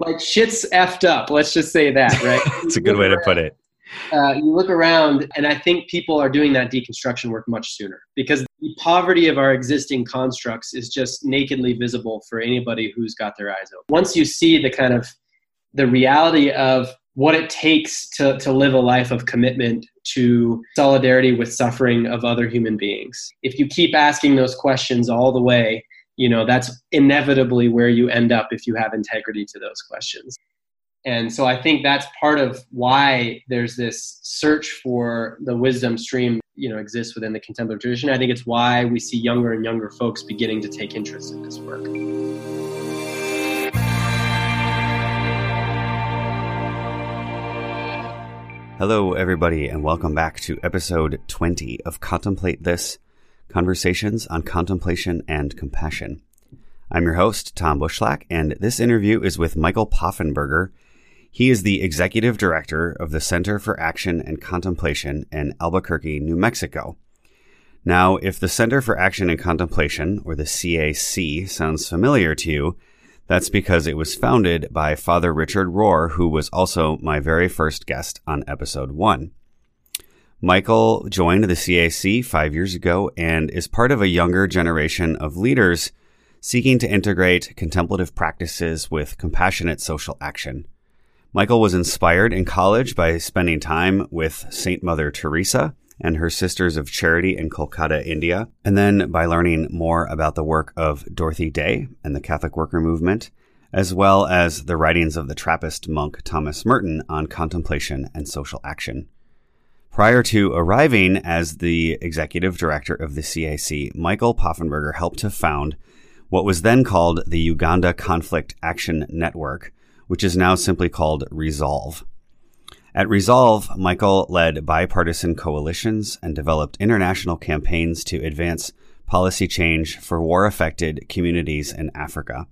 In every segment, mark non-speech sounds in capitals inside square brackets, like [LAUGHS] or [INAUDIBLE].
like shit's effed up. Let's just say that, right? [LAUGHS] It's a good way to put it. Uh, you look around, and I think people are doing that deconstruction work much sooner because the poverty of our existing constructs is just nakedly visible for anybody who's got their eyes open. Once you see the kind of the reality of what it takes to, to live a life of commitment to solidarity with suffering of other human beings. If you keep asking those questions all the way, you know, that's inevitably where you end up if you have integrity to those questions. And so I think that's part of why there's this search for the wisdom stream, you know, exists within the contemplative tradition. I think it's why we see younger and younger folks beginning to take interest in this work. Hello, everybody, and welcome back to episode 20 of Contemplate This Conversations on Contemplation and Compassion. I'm your host, Tom Bushlack, and this interview is with Michael Poffenberger. He is the executive director of the Center for Action and Contemplation in Albuquerque, New Mexico. Now, if the Center for Action and Contemplation, or the CAC, sounds familiar to you, that's because it was founded by Father Richard Rohr, who was also my very first guest on episode one. Michael joined the CAC five years ago and is part of a younger generation of leaders seeking to integrate contemplative practices with compassionate social action. Michael was inspired in college by spending time with Saint Mother Teresa and her Sisters of Charity in Kolkata, India, and then by learning more about the work of Dorothy Day and the Catholic Worker Movement, as well as the writings of the Trappist monk Thomas Merton on contemplation and social action. Prior to arriving as the executive director of the CAC, Michael Poffenberger helped to found what was then called the Uganda Conflict Action Network, which is now simply called Resolve. At Resolve, Michael led bipartisan coalitions and developed international campaigns to advance policy change for war affected communities in Africa.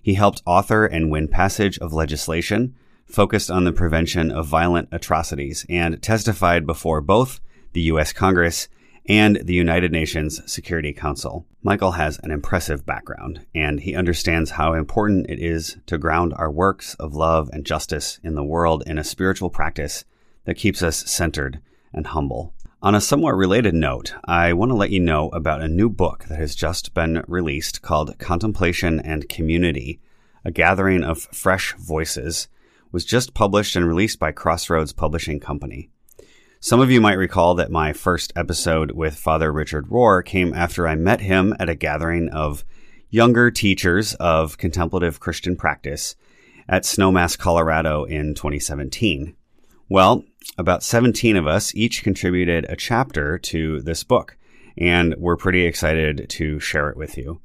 He helped author and win passage of legislation focused on the prevention of violent atrocities and testified before both the U.S. Congress and the United Nations Security Council. Michael has an impressive background, and he understands how important it is to ground our works of love and justice in the world in a spiritual practice that keeps us centered and humble. On a somewhat related note, I want to let you know about a new book that has just been released called Contemplation and Community, a gathering of fresh voices, was just published and released by Crossroads Publishing Company. Some of you might recall that my first episode with Father Richard Rohr came after I met him at a gathering of younger teachers of contemplative Christian practice at Snowmass, Colorado in 2017. Well, about 17 of us each contributed a chapter to this book, and we're pretty excited to share it with you.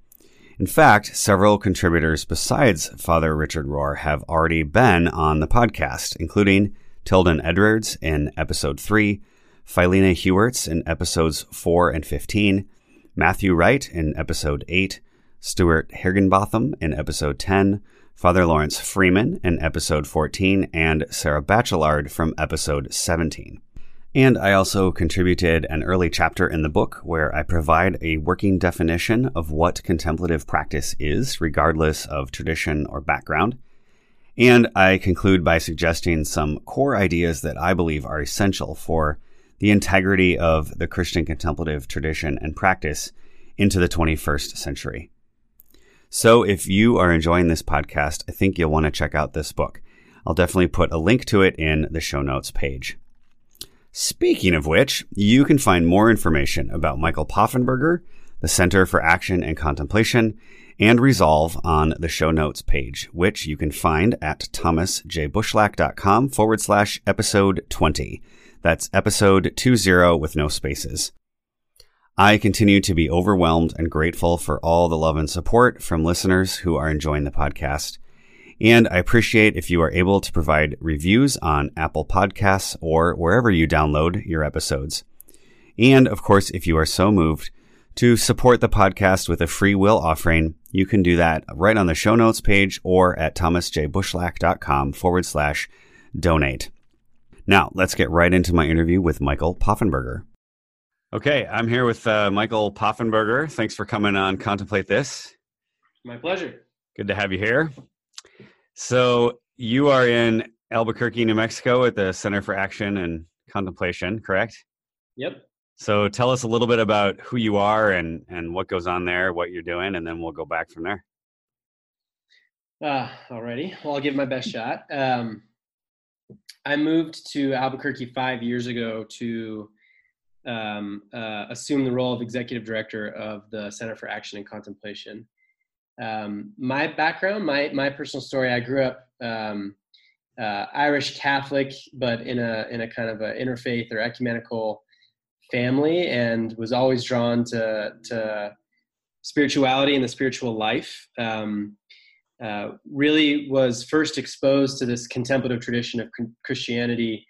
In fact, several contributors besides Father Richard Rohr have already been on the podcast, including Tilden Edwards in episode 3, Phileena Heuertz in episodes 4 and 15, Matthew Wright in episode 8, Stuart Higginbotham in episode 10, Father Laurence Freeman in episode 14, and Sarah Bachelard from episode 17. And I also contributed an early chapter in the book where I provide a working definition of what contemplative practice is, regardless of tradition or background. And I conclude by suggesting some core ideas that I believe are essential for the integrity of the Christian contemplative tradition and practice into the 21st century. So if you are enjoying this podcast, I think you'll want to check out this book. I'll definitely put a link to it in the show notes page. Speaking of which, you can find more information about Michael Poffenberger, the Center for Action and Contemplation, and Resolve on the show notes page, which you can find at thomasjbushlack.com forward slash episode 20. That's episode 20 with no spaces. I continue to be overwhelmed and grateful for all the love and support from listeners who are enjoying the podcast. And I appreciate if you are able to provide reviews on Apple Podcasts or wherever you download your episodes. And of course, if you are so moved, to support the podcast with a free will offering, you can do that right on the show notes page or at thomasjbushlack.com forward slash donate. Now, let's get right into my interview with Michael Poffenberger. Okay, I'm here with uh, Michael Poffenberger. Thanks for coming on Contemplate This. My pleasure. Good to have you here. So you are in Albuquerque, New Mexico at the Center for Action and Contemplation, correct? Yep. So tell us a little bit about who you are and, and what goes on there, what you're doing, and then we'll go back from there. Uh, alrighty. Well, I'll give my best shot. Um, I moved to Albuquerque five years ago to um, uh, assume the role of executive director of the Center for Action and Contemplation. Um, my background, my my personal story, I grew up um, uh, Irish Catholic, but in a in a kind of an interfaith or ecumenical family, and was always drawn to to spirituality and the spiritual life. Um, uh, really was first exposed to this contemplative tradition of Christianity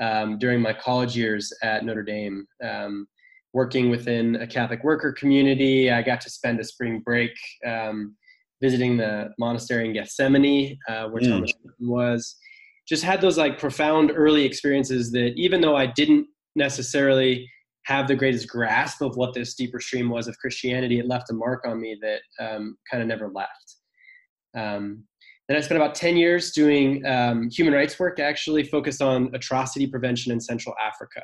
um, during my college years at Notre Dame. Um, working within a Catholic worker community, I got to spend a spring break um, visiting the monastery in Gethsemani, uh, where mm. Thomas was. Just had those like profound early experiences that even though I didn't necessarily have the greatest grasp of what this deeper stream was of Christianity, it left a mark on me that um, kind of never left. Um, then I spent about 10 years doing um, human rights work, actually focused on atrocity prevention in Central Africa.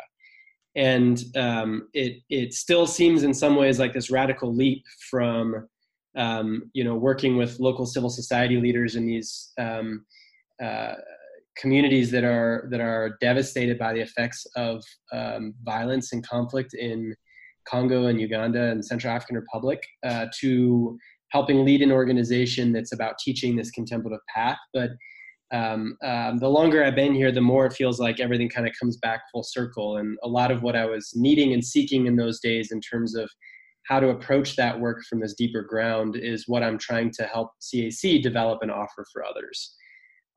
And um, it, it still seems in some ways like this radical leap from, um, you know, working with local civil society leaders in these um, uh, communities that are, that are devastated by the effects of um, violence and conflict in Congo and Uganda and Central African Republic uh, to helping lead an organization that's about teaching this contemplative path. But um, um, the longer I've been here, the more it feels like everything kind of comes back full circle. And a lot of what I was needing and seeking in those days in terms of how to approach that work from this deeper ground is what I'm trying to help CAC develop and offer for others.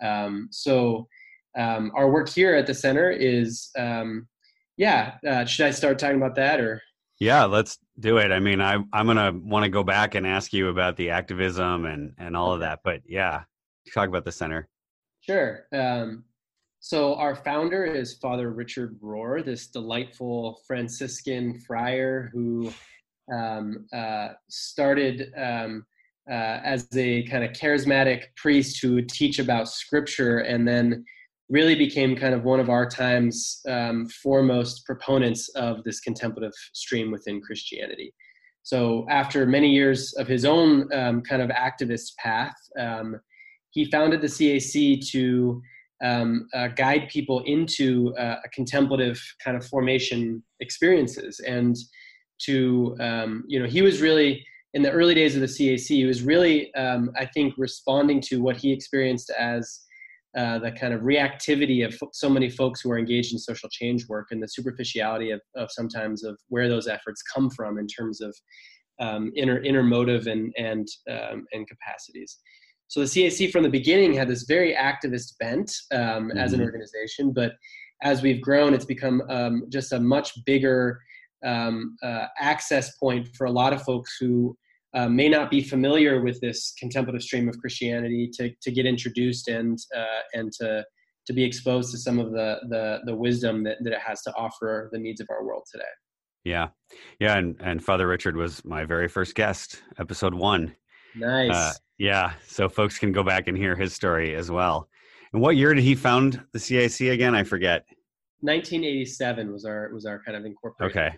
Um, so um, our work here at the center is, um, yeah, uh, should I start talking about that or? Yeah, let's do it. I mean, I I'm gonna want to go back and ask you about the activism and and all of that. But yeah, talk about the center. Sure. Um, so our founder is Father Richard Rohr, this delightful Franciscan friar who um, uh, started um, uh, as a kind of charismatic priest who would teach about Scripture, and then really became kind of one of our time's um, foremost proponents of this contemplative stream within Christianity. So, after many years of his own um, kind of activist path, um, he founded the CAC to um, uh, guide people into uh, a contemplative kind of formation experiences. And to, um, you know, he was really, in the early days of the CAC, he was really, um, I think, responding to what he experienced as uh, the kind of reactivity of so many folks who are engaged in social change work and the superficiality of, of sometimes of where those efforts come from in terms of um, inner inner motive and and um, and capacities. So the CAC from the beginning had this very activist bent um, mm-hmm. as an mm-hmm. organization, but as we've grown, it's become um, just a much bigger um, uh, access point for a lot of folks who uh, may not be familiar with this contemplative stream of Christianity to, to get introduced and uh, and to to be exposed to some of the the, the wisdom that, that it has to offer the needs of our world today. Yeah, yeah, and and Father Richard was my very first guest, episode one. Nice. Yeah, so folks can go back and hear his story as well. And what year did he found the CAC again? I forget. 1987 was our was our kind of incorporation. Okay,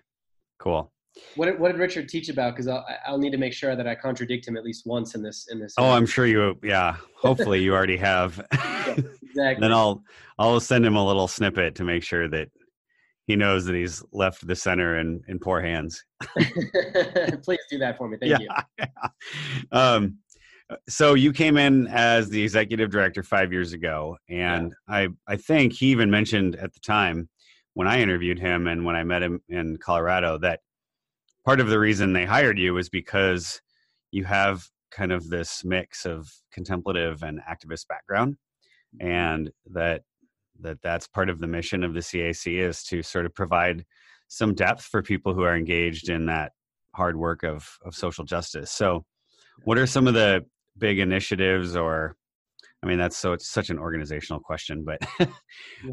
cool. What did, what did Richard teach about? Because I'll, I'll need to make sure that I contradict him at least once in this in this. Oh, I'm sure you. Yeah, hopefully you already have. [LAUGHS] yeah, exactly. then I'll I'll send him a little snippet to make sure that he knows that he's left the center in in poor hands. [LAUGHS] Please do that for me. Thank yeah, you. [LAUGHS] Yeah. Um, so you came in as the executive director five years ago, and yeah. I I think he even mentioned at the time when I interviewed him and when I met him in Colorado that part of the reason they hired you is because you have kind of this mix of contemplative and activist background mm-hmm. and that that that's part of the mission of the CAC is to sort of provide some depth for people who are engaged in that hard work of of social justice. So, what are some of the big initiatives, or I mean, that's so it's such an organizational question, but [LAUGHS]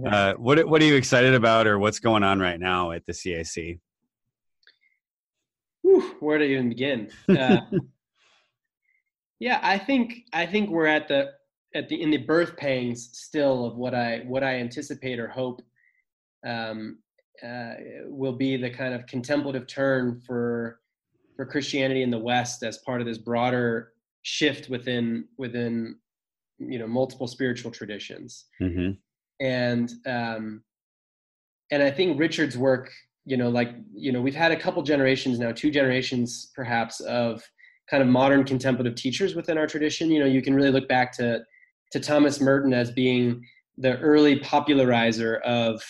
uh, what what are you excited about, or what's going on right now at the CAC? whew, where to even begin? Uh, [LAUGHS] yeah, I think I think we're at the at the in the birth pangs still of what I what I anticipate or hope um, uh, will be the kind of contemplative turn for for Christianity in the West as part of this broader shift within within you know multiple spiritual traditions mm-hmm. and um and i think richard's work you know like you know we've had a couple generations now two generations perhaps of kind of modern contemplative teachers within our tradition you know you can really look back to to thomas merton as being the early popularizer of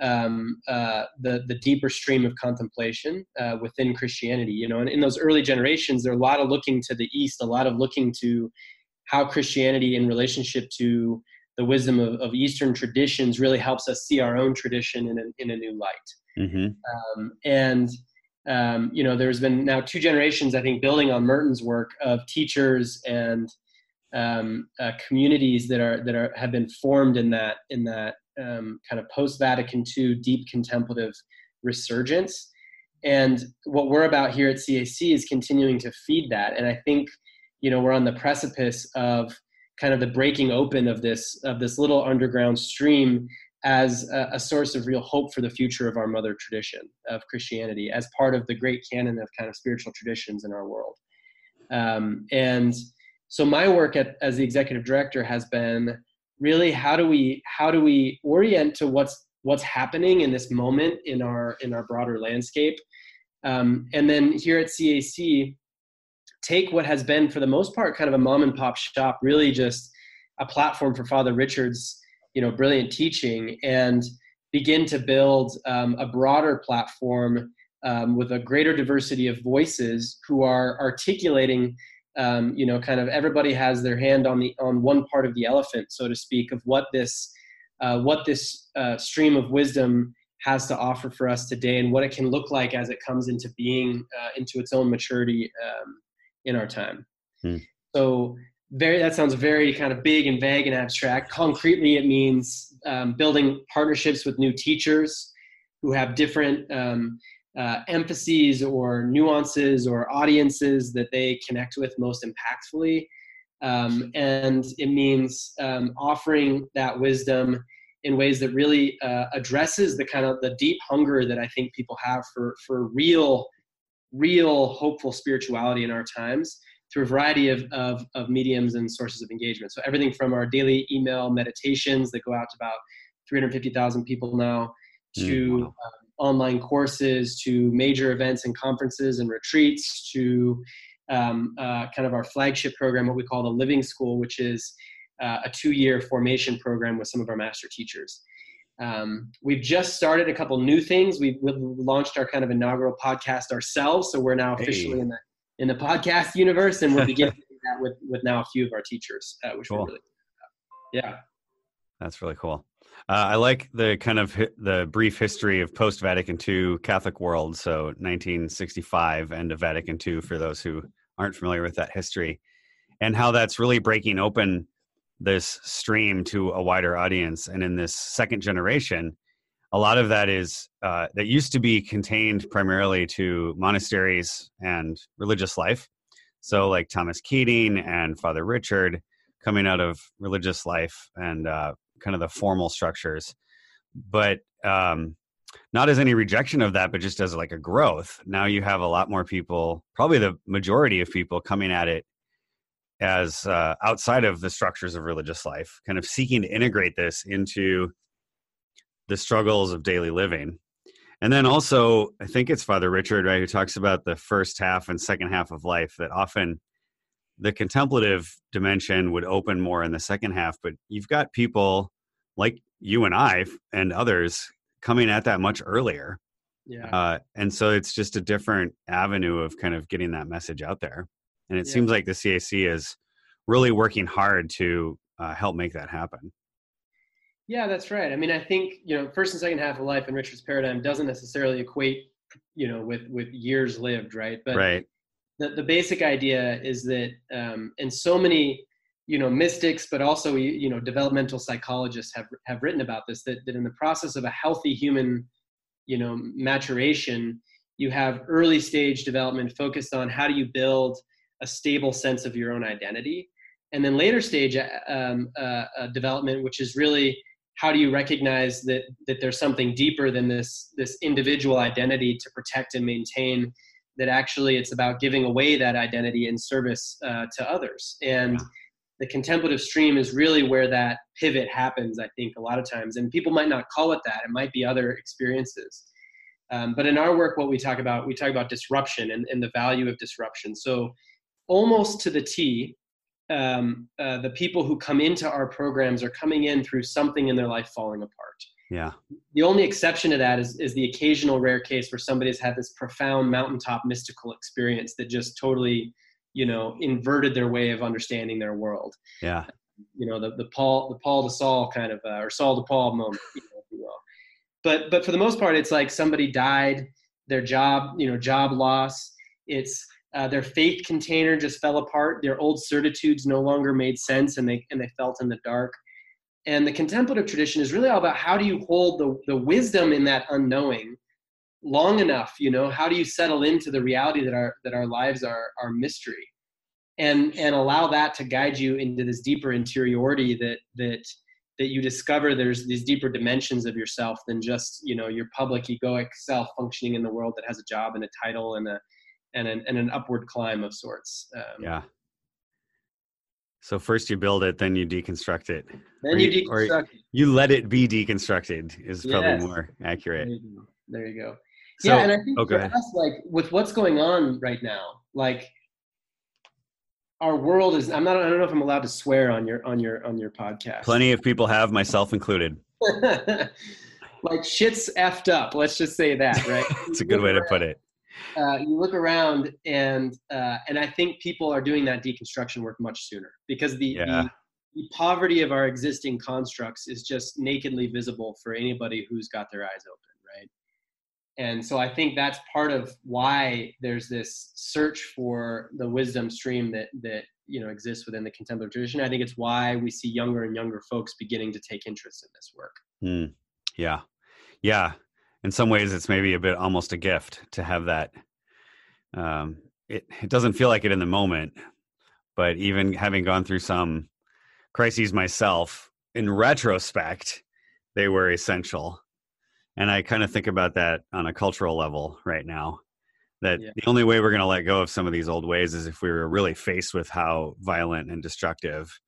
um, uh, the the deeper stream of contemplation uh, within Christianity. You know, and in those early generations, there are a lot of looking to the east, a lot of looking to how Christianity, in relationship to the wisdom of, of Eastern traditions, really helps us see our own tradition in a, in a new light. Mm-hmm. Um, and um, you know, there's been now two generations, I think, building on Merton's work of teachers and um, uh, communities that are that are have been formed in that in that um, kind of post Vatican II deep contemplative resurgence. And what we're about here at CAC is continuing to feed that. And I think, you know, we're on the precipice of kind of the breaking open of this of this little underground stream as a, a, source of real hope for the future of our mother tradition of Christianity, as part of the great canon of kind of spiritual traditions in our world. Um, and so my work at, as the executive director has been really how do we how do we orient to what's what's happening in this moment in our in our broader landscape? Um, and then here at cac take what has been for the most part kind of a mom and pop shop really just a platform for father richard's you know brilliant teaching and begin to build um, a broader platform um, with a greater diversity of voices who are articulating um, you know kind of everybody has their hand on the on one part of the elephant so to speak of what this uh, what this uh, stream of wisdom has to offer for us today and what it can look like as it comes into being uh, into its own maturity um, in our time hmm. so very that sounds very kind of big and vague and abstract concretely it means um, building partnerships with new teachers who have different um, uh, emphases or nuances or audiences that they connect with most impactfully. Um, and it means um, offering that wisdom in ways that really uh, addresses the kind of the deep hunger that I think people have for for real, real hopeful spirituality in our times through a variety of, of, of mediums and sources of engagement. So everything from our daily email meditations that go out to about 350,000 people now to mm, wow. um, online courses to major events and conferences and retreats to um, uh, kind of our flagship program, what we call the Living School, which is uh, a two year formation program with some of our master teachers. Um, we've just started a couple new things. We've, we've, launched our kind of inaugural podcast ourselves, so we're now officially hey. in the in the podcast universe, and we're beginning [LAUGHS] that with with now a few of our teachers, uh, which cool. we're really yeah. That's really cool. Uh, I like the kind of hi- the brief history of post Vatican II Catholic world. So 1965 end of Vatican II for those who aren't familiar with that history, and how that's really breaking open this stream to a wider audience. And in this second generation, a lot of that is uh, that used to be contained primarily to monasteries and religious life. So like Thomas Keating and Father Richard coming out of religious life and uh, kind of the formal structures. But um not as any rejection of that but just as like a growth. Now you have a lot more people probably the majority of people coming at it as uh, outside of the structures of religious life kind of seeking to integrate this into the struggles of daily living. And then also i think it's father richard right who talks about the first half and second half of life that often the contemplative dimension would open more in the second half but you've got people like you and I and others coming at that much earlier. Yeah. Uh, and so it's just a different avenue of kind of getting that message out there. And it yeah. seems like the CAC is really working hard to uh, help make that happen. Yeah, that's right. I mean, I think you know, first and second half of life in Richard's paradigm doesn't necessarily equate, you know, with with years lived, right? But right. The the basic idea is that, um, in so many you know mystics but also you know developmental psychologists have have written about this that, that in the process of a healthy human you know maturation you have early stage development focused on how do you build a stable sense of your own identity. And then later stage um, uh, uh, development, which is really how do you recognize that that there's something deeper than this this individual identity to protect and maintain that actually it's about giving away that identity in service uh, to others. And the contemplative stream is really where that pivot happens i think a lot of times and people might not call it that it might be other experiences um, but in our work what we talk about we talk about disruption and, and the value of disruption so almost to the t um, uh, the people who come into our programs are coming in through something in their life falling apart. Yeah. The only exception to that is, is the occasional rare case where somebody's had this profound mountaintop mystical experience that just totally, you know, inverted their way of understanding their world. Yeah. You know, the, the Paul, the Paul to Saul kind of, uh, or Saul to Paul moment, you know, if you will. But, but for the most part, it's like somebody died, their job, you know, job loss. It's, uh, their faith container just fell apart. Their old certitudes no longer made sense, and they and they felt in the dark. And the contemplative tradition is really all about how do you hold the the wisdom in that unknowing long enough. You know, how do you settle into the reality that our that our lives are are mystery, and and allow that to guide you into this deeper interiority that that that you discover there's these deeper dimensions of yourself than just you know your public egoic self functioning in the world that has a job and a title and a and an, and an upward climb of sorts. Um, yeah. So first you build it, then you deconstruct it. Then you, you deconstruct it. You let it be deconstructed is probably yes. more accurate. There you go. There you go. So, yeah, and I think oh, for us, like with what's going on right now, like our world is. I'm not. I don't know if I'm allowed to swear on your on your on your podcast. Plenty of people have, myself included. [LAUGHS] like shit's effed up. Let's just say that, right? [LAUGHS] It's a good way to put it uh, you look around and uh, and I think people are doing that deconstruction work much sooner because the, yeah. the, the poverty of our existing constructs is just nakedly visible for anybody who's got their eyes open? And so I think that's part of why there's this search for the wisdom stream that that you know exists within the contemplative tradition. I think it's why we see younger and younger folks beginning to take interest in this work. Mm. Yeah, yeah in some ways it's maybe a bit almost a gift to have that um, it, it doesn't feel like it in the moment but even having gone through some crises myself in retrospect they were essential and i kind of think about that on a cultural level right now that yeah. the only way we're going to let go of some of these old ways is if we were really faced with how violent and destructive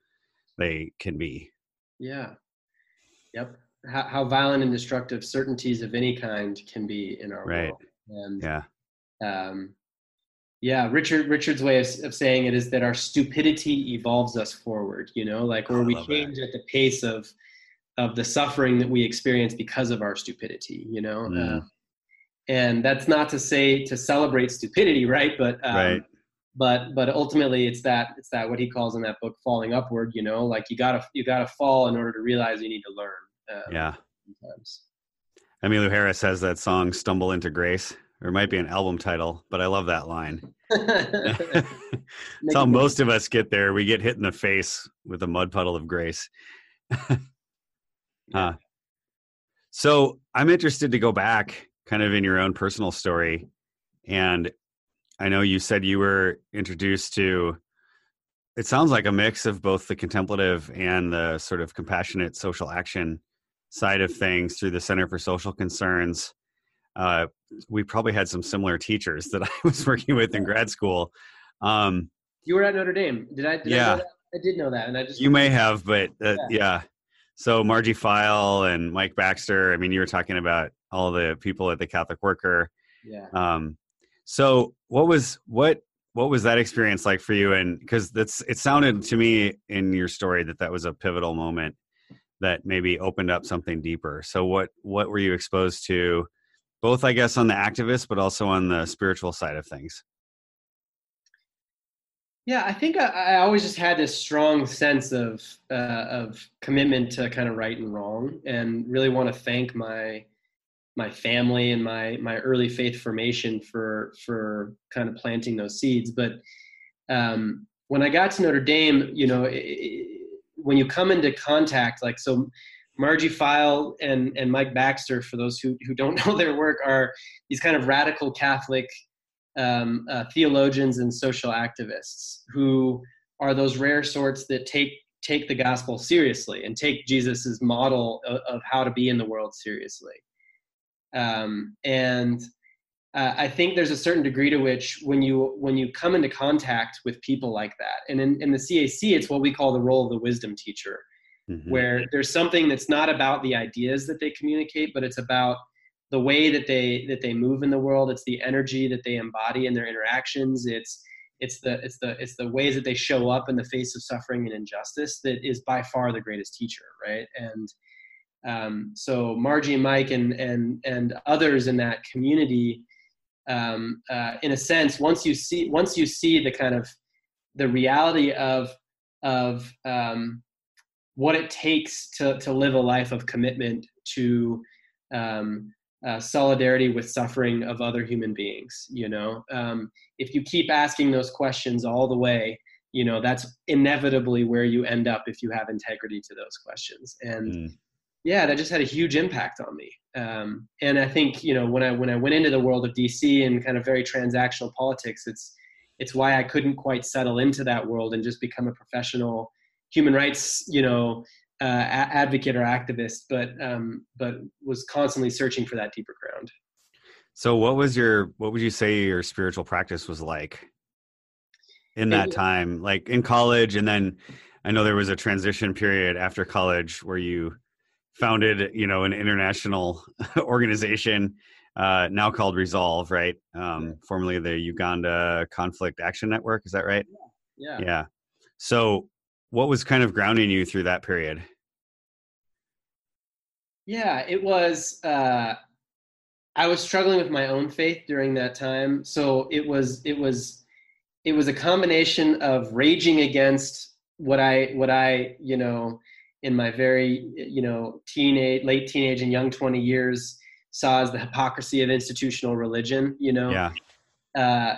they can be yeah yep how, how violent and destructive certainties of any kind can be in our right. world. And yeah, um, yeah. Richard Richard's way of, of saying it is that our stupidity evolves us forward. You know, like where we change that. at the pace of of the suffering that we experience because of our stupidity. You know. Mm. Uh, and that's not to say to celebrate stupidity, right? But um, right but but ultimately it's that it's that what he calls in that book falling upward you know like you gotta you gotta fall in order to realize you need to learn um, yeah. Sometimes. Emmylou Harris has that song "Stumble into Grace." Or it might be an album title, but I love that line. [LAUGHS] [LAUGHS] That's how most of us get there. We get hit in the face with a mud puddle of grace. [LAUGHS] huh. So I'm interested to go back kind of in your own personal story. And I know you said you were introduced to it sounds like a mix of both the contemplative and the sort of compassionate social action side of things through the Center for Social Concerns. Uh, we probably had some similar teachers that [LAUGHS] I was working with in grad school. Um, you were at Notre Dame. Did I? Did yeah, I, I, did know that, and I just you may have, but uh, yeah. yeah. So Margie Pfeil and Mike Baxter. I mean, you were talking about all the people at the Catholic Worker. Yeah. Um, so what was what what was that experience like for you? And because that's it sounded to me in your story that that was a pivotal moment that maybe opened up something deeper. So what what were you exposed to both I guess on the activist but also on the spiritual side of things? Yeah, I think I, I always just had this strong sense of uh, of commitment to kind of right and wrong, and really want to thank my my family and my my early faith formation for for kind of planting those seeds. But um, when I got to Notre Dame, you know, it, when you come into contact, like so, Margie Pfeil and and Mike Baxter, for those who who don't [LAUGHS] know their work, are these kind of radical Catholic um, uh, theologians and social activists who are those rare sorts that take take the gospel seriously and take Jesus's model of, of how to be in the world seriously. Um, and uh, I think there's a certain degree to which when you when you come into contact with people like that, and in, in the CAC, it's what we call the role of the wisdom teacher, mm-hmm. where there's something that's not about the ideas that they communicate, but it's about the way that they that they move in the world. It's the energy that they embody in their interactions. It's it's the it's the it's the ways that they show up in the face of suffering and injustice that is by far the greatest teacher right and um, so margie and mike and and and others in that community um, uh, in a sense once you see once you see the kind of the reality of of um, what it takes to to live a life of commitment to um, uh, solidarity with suffering of other human beings you know? Um, if you keep asking those questions all the way you know that's inevitably where you end up if you have integrity to those questions. And mm. yeah that just had a huge impact on me. Um, and i think you know when i when i went into the world of dc and kind of very transactional politics it's it's why i couldn't quite settle into that world and just become a professional human rights you know uh, advocate or activist, but um, but was constantly searching for that deeper ground. So, what was your what would you say your spiritual practice was like in that time, like in college, and then I know there was a transition period after college where you founded, you know, an international [LAUGHS] organization uh, now called Resolve, right? Um, formerly the Uganda Conflict Action Network. Is that right? Yeah. Yeah. So, what was kind of grounding you through that period? Yeah, it was. Uh, I was struggling with my own faith during that time, so it was it was it was a combination of raging against what I what I you know in my very you know teenage late teenage and young 20 years saw as the hypocrisy of institutional religion you know yeah uh,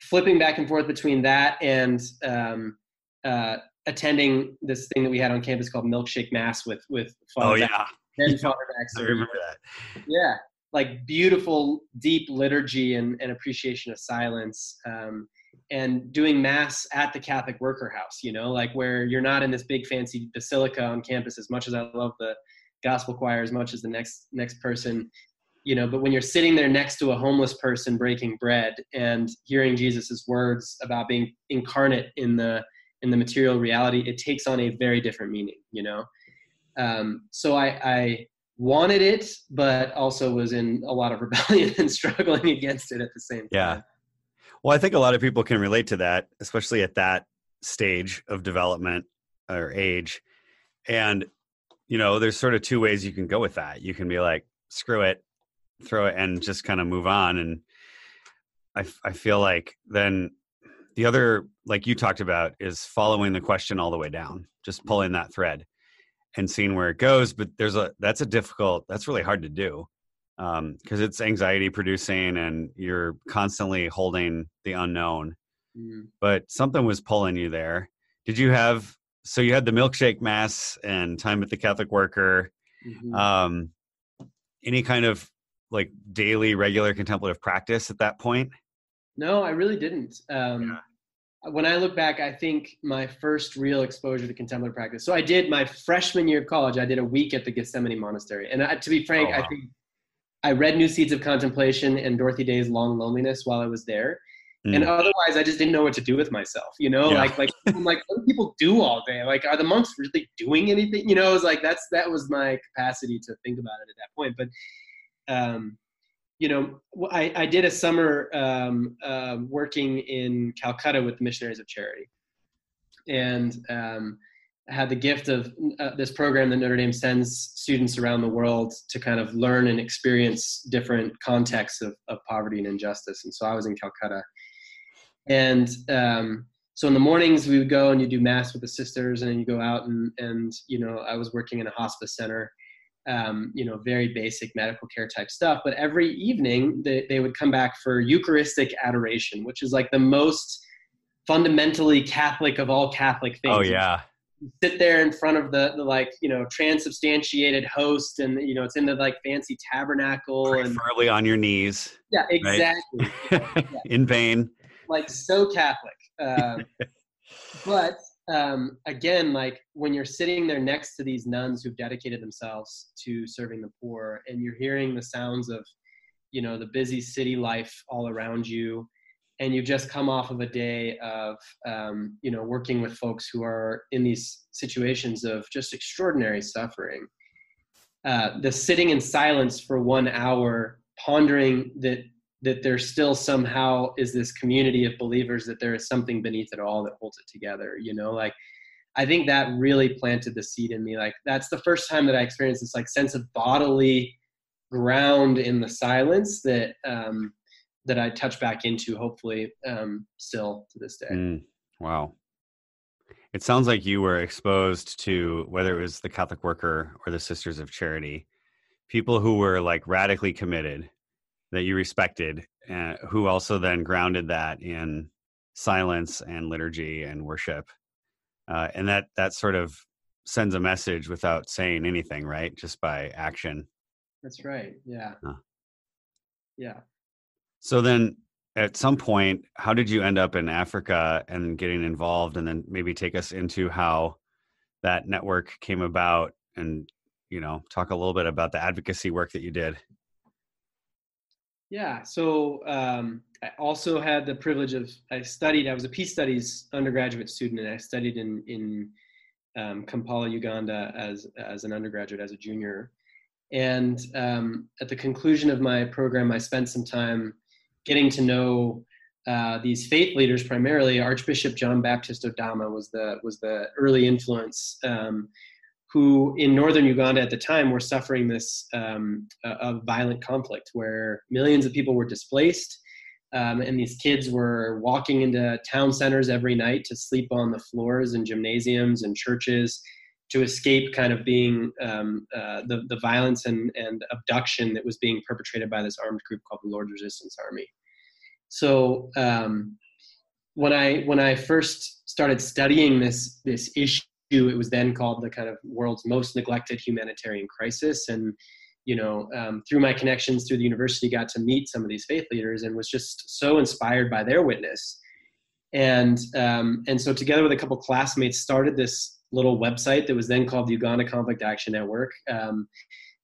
flipping back and forth between that and um, uh, attending this thing that we had on campus called Milkshake Mass with with Father oh yeah, then Father [LAUGHS] I remember that. Yeah, like beautiful, deep liturgy and, and appreciation of silence, um, and doing mass at the Catholic Worker House. You know, like where you're not in this big fancy basilica on campus. As much as I love the gospel choir, as much as the next next person, you know but when you're sitting there next to a homeless person breaking bread and hearing jesus's words about being incarnate in the in the material reality, it takes on a very different meaning, you know? Um, so I, I wanted it, but also was in a lot of [LAUGHS] rebellion and struggling against it at the same time. Yeah. Well, I think a lot of people can relate to that, especially at that stage of development or age. And, you know, there's sort of two ways you can go with that. You can be like, screw it, throw it, and just kind of move on. And I, I feel like then the other, like you talked about, is following the question all the way down, just mm-hmm. pulling that thread and seeing where it goes. But there's a that's a difficult. That's really hard to do because um, it's anxiety producing, and you're constantly holding the unknown. Mm. But something was pulling you there. Did you have? So you had the milkshake mass and time at the Catholic Worker. Mm-hmm. Um, any kind of like daily, regular contemplative practice at that point? No, I really didn't. Um, yeah. When I look back, I think my first real exposure to contemplative practice. So I did my freshman year of college. I did a week at the Gethsemani Monastery, and I, to be frank, oh, wow. I think I read New Seeds of Contemplation and Dorothy Day's Long Loneliness while I was there. Mm. And otherwise, I just didn't know what to do with myself. You know, yeah. like like [LAUGHS] I'm like, what do people do all day? Like, are the monks really doing anything? You know, it was like that's that was my capacity to think about it at that point. But um, you know, I, I did a summer um, uh, working in Calcutta with the Missionaries of Charity, and um, had the gift of uh, this program that Notre Dame sends students around the world to kind of learn and experience different contexts of, of poverty and injustice. And so I was in Calcutta, and um, so in the mornings we would go and you do mass with the sisters, and then you go out and and you know I was working in a hospice center um, you know, very basic medical care type stuff. But every evening they, they would come back for Eucharistic adoration, which is like the most fundamentally Catholic of all Catholic things. Oh yeah. You sit there in front of the, the like you know transubstantiated host and you know it's in the like fancy tabernacle and preferably on your knees yeah exactly right? [LAUGHS] yeah. in vain like so catholic um, [LAUGHS] but um, again, like when you're sitting there next to these nuns who've dedicated themselves to serving the poor, and you're hearing the sounds of, you know, the busy city life all around you, and you've just come off of a day of, um, you know, working with folks who are in these situations of just extraordinary suffering. Uh, the sitting in silence for one hour, pondering that that there still somehow is this community of believers that there is something beneath it all that holds it together you know? Like i think that really planted the seed in me. Like that's the first time that i experienced this like sense of bodily ground in the silence that um that i touch back into hopefully um still to this day. Mm, wow. It sounds like you were exposed to whether it was the catholic worker or the sisters of charity people who were like radically committed that you respected, uh, who also then grounded that in silence and liturgy and worship, uh, and that that sort of sends a message without saying anything, right? Just by action. That's right. Yeah. Huh. Yeah. So then, at some point, how did you end up in Africa and getting involved, and then maybe take us into how that network came about, and you know, talk a little bit about the advocacy work that you did. Yeah. So um, I also had the privilege of I studied. I was a peace studies undergraduate student, and I studied in in um, Kampala, Uganda, as as an undergraduate, as a junior. And um, at the conclusion of my program, I spent some time getting to know uh, these faith leaders. Primarily, Archbishop John Baptist Odama was the was the early influence um, who in northern Uganda at the time were suffering this um, a, violent conflict where millions of people were displaced. Um, and these kids were walking into town centers every night to sleep on the floors in gymnasiums and churches to escape kind of being um, uh, the, the violence and, and abduction that was being perpetrated by this armed group called the Lord's Resistance Army. So um, when I when I first started studying this this issue it was then called the kind of world's most neglected humanitarian crisis. And, you know, um, through my connections through the university, got to meet some of these faith leaders and was just so inspired by their witness. And um, and so together with a couple classmates, started this little website that was then called the Uganda Conflict Action Network. Um,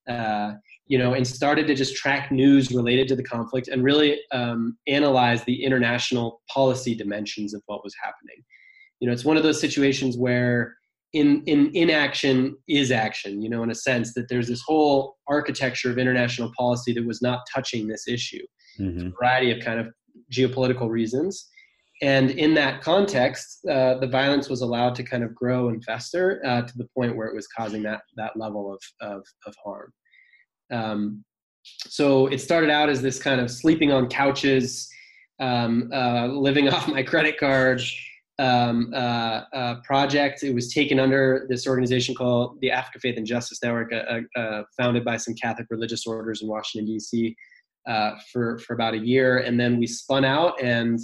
uh, you know, and started to just track news related to the conflict and really um, analyze the international policy dimensions of what was happening. You know, it's one of those situations where in in inaction is action you know in a sense that there's this whole architecture of international policy that was not touching this issue. Mm-hmm. a variety of kind of geopolitical reasons. And in that context uh, the violence was allowed to kind of grow and fester uh, to the point where it was causing that that level of of, of harm. Um, so it started out as this kind of sleeping on couches um, uh, living [LAUGHS] off my credit card um, uh, uh, project. It was taken under this organization called the Africa Faith and Justice Network, uh, uh, uh founded by some Catholic religious orders in Washington D.C. Uh, for for about a year, and then we spun out and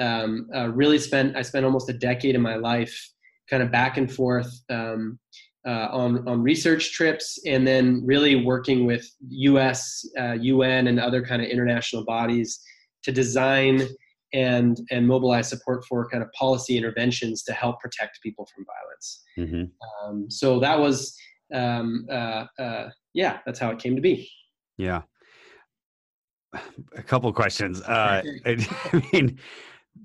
um, really spent. I spent almost a decade of my life kind of back and forth um, on on research trips, and then really working with U.S., UN, and other kind of international bodies to design and and mobilize support for kind of policy interventions to help protect people from violence. Mm-hmm. Um, so that was um, uh, uh, yeah, that's how it came to be. Yeah, [SIGHS] a couple questions. Uh, [LAUGHS] I mean,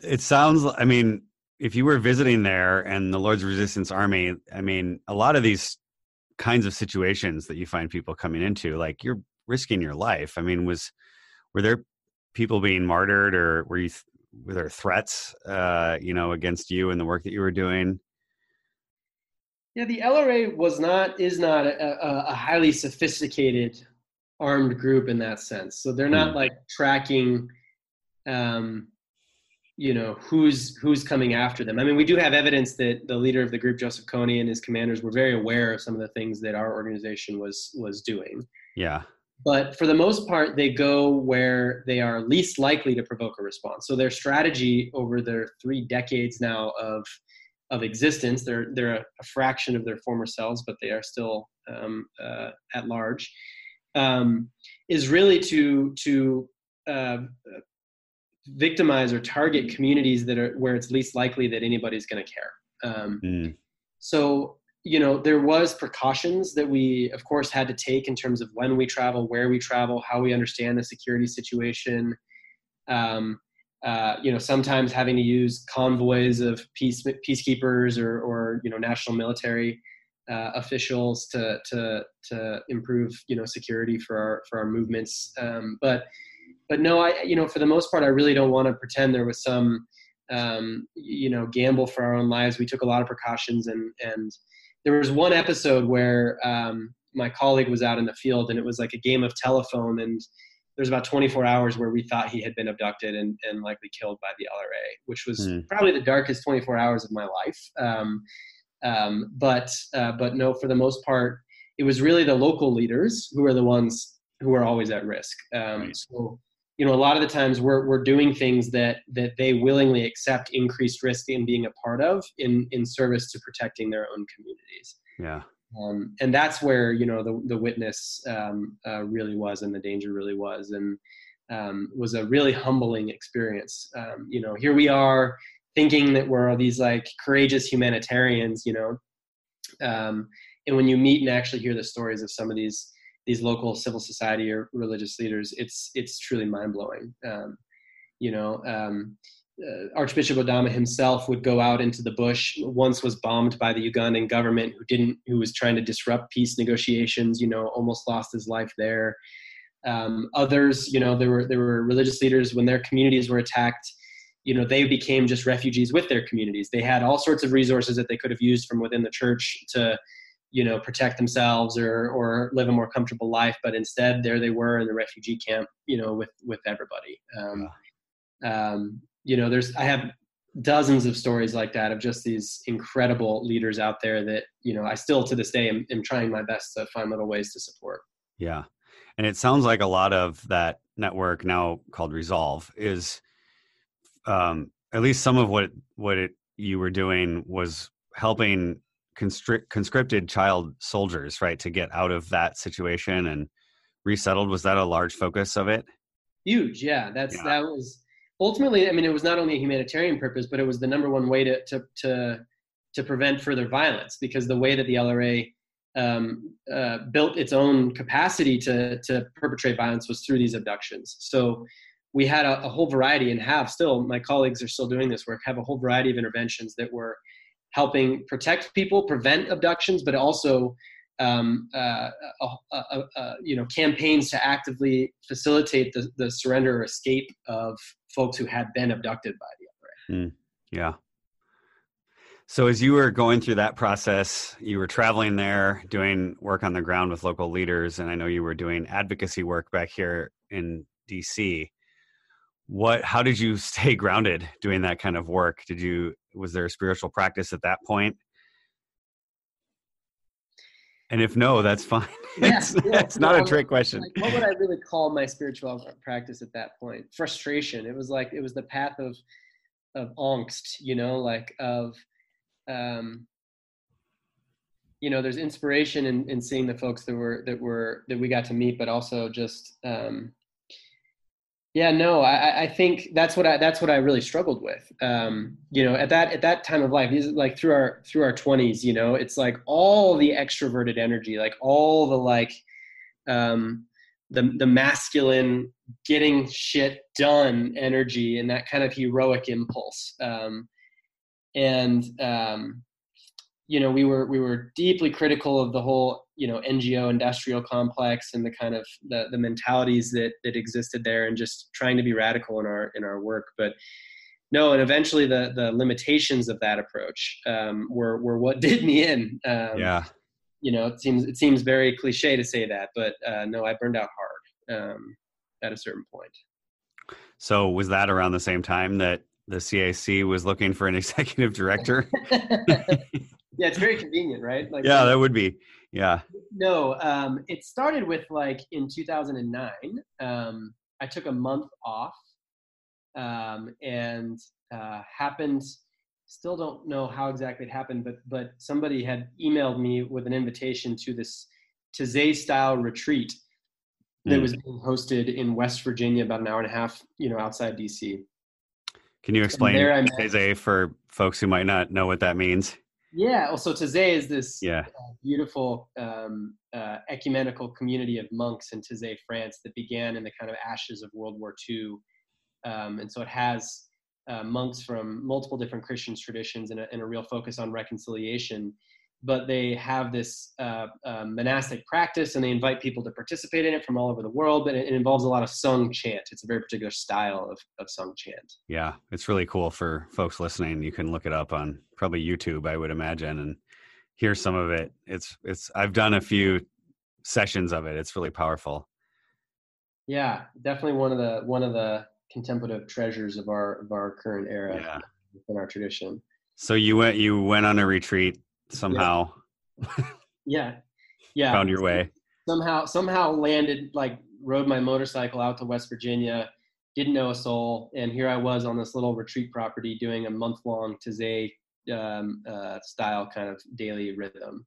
it sounds. I mean, if you were visiting there and the Lord's Resistance Army, I mean, a lot of these kinds of situations that you find people coming into, like you're risking your life. I mean, was were there people being martyred, or were you were there threats, uh, you know, against you and the work that you were doing? Yeah, the LRA was not is not a, a highly sophisticated armed group in that sense. So they're not mm. like tracking, um, you know, who's who's coming after them. I mean, we do have evidence that the leader of the group, Joseph Kony, and his commanders were very aware of some of the things that our organization was was doing. Yeah but for the most part they go where they are least likely to provoke a response so their strategy over their three decades now of of existence they're they're a, a fraction of their former selves but they are still um, uh, at large um, is really to to uh, victimize or target communities that are where it's least likely that anybody's going to care. Um, mm. So you know there was precautions that we of course had to take in terms of when we travel, where we travel, how we understand the security situation. Um, uh, you know, sometimes having to use convoys of peace peacekeepers or, or you know national military uh, officials to to to improve you know security for our for our movements. Um, but but no, I you know for the most part, I really don't want to pretend there was some um, you know gamble for our own lives. We took a lot of precautions, and and there was one episode where um, my colleague was out in the field, and it was like a game of telephone, and there's about 24 hours where we thought he had been abducted and, and likely killed by the LRA, which was mm. probably the darkest 24 hours of my life. Um, um, but uh, but no, for the most part, it was really the local leaders who are the ones who are always at risk. Um, right. So you know, a lot of the times we're we're doing things that that they willingly accept increased risk in being a part of in in service to protecting their own communities. Yeah. Um, and that's where you know the the witness um, uh, really was, and the danger really was, and um, was a really humbling experience. Um, you know, here we are thinking that we're all these like courageous humanitarians, you know. Um, and when you meet and actually hear the stories of some of these these local civil society or religious leaders, it's it's truly mind blowing. Um, you know, um, uh, Archbishop Odama himself would go out into the bush. Once was bombed by the Ugandan government, who didn't, who was trying to disrupt peace negotiations. You know, almost lost his life there. Um, others, you know, there were there were religious leaders when their communities were attacked you know they became just refugees with their communities they had all sorts of resources that they could have used from within the church to you know protect themselves or or live a more comfortable life but instead there they were in the refugee camp you know with with everybody. Um, yeah. um, you know there's i have dozens of stories like that of just these incredible leaders out there that you know i still to this day am, am trying my best to find little ways to support. Yeah. And it sounds like a lot of that network now called resolve is um, at least some of what what it, you were doing was helping constrict, conscripted child soldiers, right, to get out of that situation and resettled. Was that a large focus of it? Huge, yeah. That's yeah. that was ultimately. I mean, it was not only a humanitarian purpose, but it was the number one way to to to, to prevent further violence because the way that the LRA um, uh, built its own capacity to to perpetrate violence was through these abductions. So we had a, a, whole variety and have still my colleagues are still doing this work have a whole variety of interventions that were helping protect people prevent abductions but also um, uh, uh, uh, you know campaigns to actively facilitate the, the surrender or escape of folks who had been abducted by the other mm, yeah. So as you were going through that process you were traveling there doing work on the ground with local leaders and i know you were doing advocacy work back here in dc what how did you [LAUGHS] stay grounded doing that kind of work? Did you was there a spiritual practice at that point? and if no that's fine [LAUGHS] yeah, it's, yeah. it's not a trick question like, what would i really call my spiritual practice at that point frustration it was like it was the path of of angst you know like of um you know there's inspiration in, in seeing the folks that were that were that we got to meet but also just um yeah, no, I, I think that's what I that's what I really struggled with. Um, you know, at that at that time of life, like through our through our twenties, you know, it's like all the extroverted energy, like all the like um, the the masculine getting shit done energy and that kind of heroic impulse. Um, and um, you know, we were we were deeply critical of the whole you know NGO industrial complex and the kind of the, the mentalities that that existed there and just trying to be radical in our in our work. But no and eventually the the limitations of that approach um, were were what [LAUGHS] did me in. Um, yeah. you know it seems it seems very cliche to say that but uh, no I burned out hard um, at a certain point. So was that around the same time that the CAC was looking for an [LAUGHS] executive director [LAUGHS] yeah it's very convenient right like yeah that would be yeah. No, um, it started with like in 2009. Um, I took a month off um, and uh, happened. Still don't know how exactly it happened, but but somebody had emailed me with an invitation to this Taizé style retreat that mm. was being hosted in West Virginia, about an hour and a half, you know, outside DC. Can you explain Taizé for folks who might not know what that means? Yeah, Also, so Taizé is this yeah. uh, beautiful um, uh, ecumenical community of monks in Taizé, France, that began in the kind of ashes of World War II. Um, and so it has uh, monks from multiple different Christian traditions and a, and a, real focus on reconciliation but they have this uh, uh, monastic practice and they invite people to participate in it from all over the world but it, it, involves a lot of sung chant. It's a very particular style of, of sung chant. Yeah it's really cool for folks listening. You can look it up on probably youtube i would imagine and hear some of it. It's it's i've done a few sessions of it. It's really powerful. Yeah definitely one of the one of the contemplative treasures of our of our current era yeah. in our tradition. So you went you went on a retreat somehow yeah. Yeah. found your way. Somehow somehow landed like rode my motorcycle out to west virginia didn't know a soul and here i was on this little retreat property doing a month long Taizé um, uh, style kind of daily rhythm.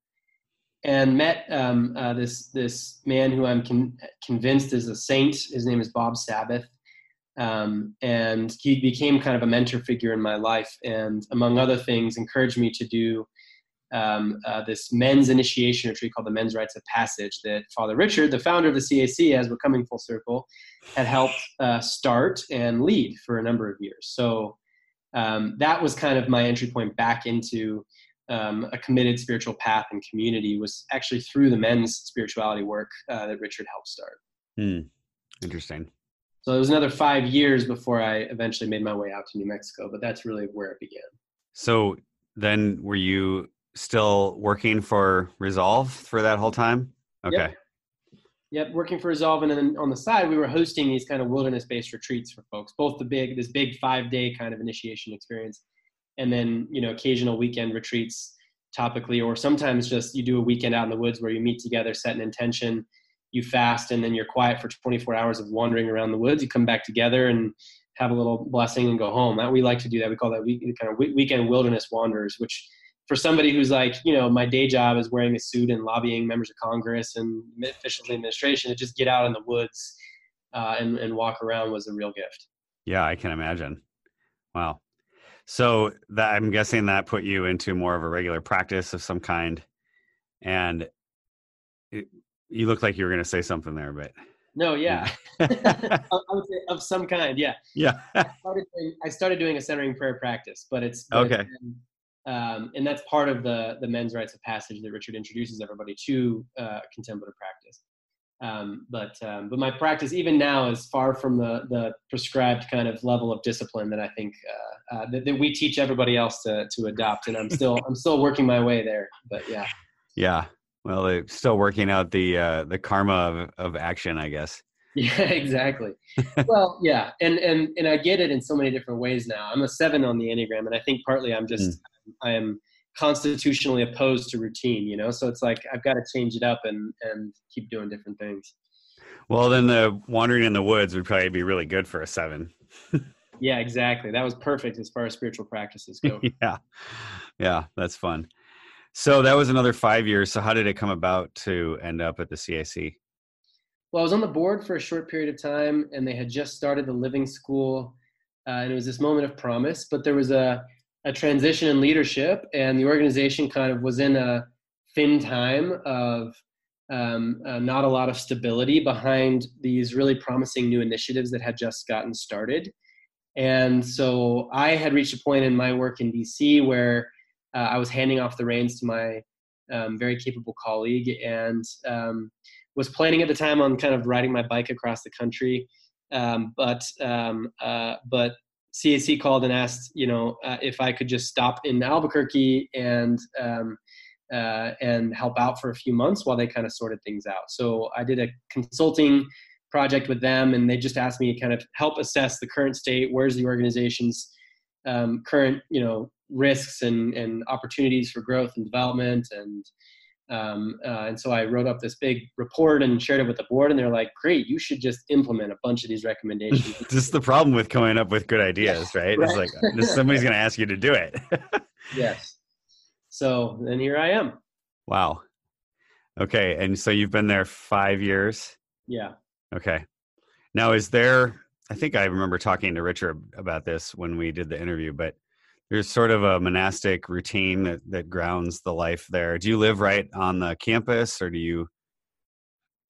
And met um, uh, this this man who i'm con- convinced is a saint. His name is bob sabath. Um, and he became kind of a mentor figure in my life and among other things encouraged me to do um, uh, this men's initiation retreat called the Men's Rites of Passage that Father Richard, the founder of the CAC, as we're coming full circle, had helped uh, start and lead for a number of years. So um, that was kind of my entry point back into um, a committed spiritual path and community was actually through the men's spirituality work uh, that Richard helped start. Hmm. Interesting. So it was another five years before I eventually made my way out to New Mexico, but that's really where it began. So then were you still working for Resolve for that whole time? Okay. Yep. Yep, working for Resolve, and then on the side, we were hosting these kind of wilderness-based retreats for folks. Both the big, this big five-day kind of initiation experience, and then you know occasional weekend retreats, topically, or sometimes just you do a weekend out in the woods where you meet together, set an intention, you fast, and then you're quiet for 24 hours of wandering around the woods. You come back together and have a little blessing and go home. That we like to do that. We call that week, kind of weekend wilderness wanderers, which for somebody who's like, you know, my day job is wearing a suit and lobbying members of Congress and officials in the administration to just get out in the woods uh, and, and walk around was a real gift. Yeah, I can imagine. Wow. So that I'm guessing that put you into more of a regular practice of some kind. And it, you look like you were going to say something there, but no, yeah, [LAUGHS] I would say of some kind. Yeah, [LAUGHS] yeah. I, started doing, I started doing a centering prayer practice, but it's but okay. It's been, um, and that's part of the the men's rites of passage that Richard introduces everybody to uh, contemplative practice. Um, but um, but my practice even now is far from the the prescribed kind of level of discipline that I think uh, uh, that, that, we teach everybody else to to adopt. And I'm still I'm still working my way there. But yeah. Yeah. Well, they're still working out the uh, the karma of, of action, I guess. [LAUGHS] Yeah, exactly. well, yeah, and and and I get it in so many different ways now. I'm a seven on the enneagram, and I think partly I'm just mm. I am constitutionally opposed to routine, you know. So it's like I've got to change it up and and keep doing different things. Well, then the wandering in the woods would probably be really good for a seven. [LAUGHS] yeah, exactly. That was perfect as far as spiritual practices go. [LAUGHS] yeah, yeah, that's fun. So that was another five years. So how did it come about to end up at the CAC? Well, I was on the board for a short period of time, and they had just started the Living School, uh, and it was this moment of promise. But there was a a transition in leadership, and the organization kind of was in a thin time of um, uh, not a lot of stability behind these really promising new initiatives that had just gotten started. And so I had reached a point in my work in DC where uh, I was handing off the reins to my um, very capable colleague and um, was planning at the time on kind of riding my bike across the country. Um, but um, uh, but CAC called and asked, you know, uh, if I could just stop in Albuquerque and um, uh, and help out for a few months while they kind of sorted things out. So I did a consulting project with them, and they just asked me to kind of help assess the current state. Where's the organization's um, current, you know, risks and and opportunities for growth and development and um, uh, and so I wrote up this big report and shared it with the board, and they're like, "Great, you should just implement a bunch of these recommendations." [LAUGHS] this is the problem with coming up with good ideas, right? right? It's like somebody's going to ask you to do it. [LAUGHS] yes. So then here I am. Wow. Okay, and so you've been there five years. Yeah. Okay. Now, is there I think I remember talking to Richard about this when we did the interview, but there's sort of a monastic routine that, that grounds the life there. Do you live right on the campus or do you?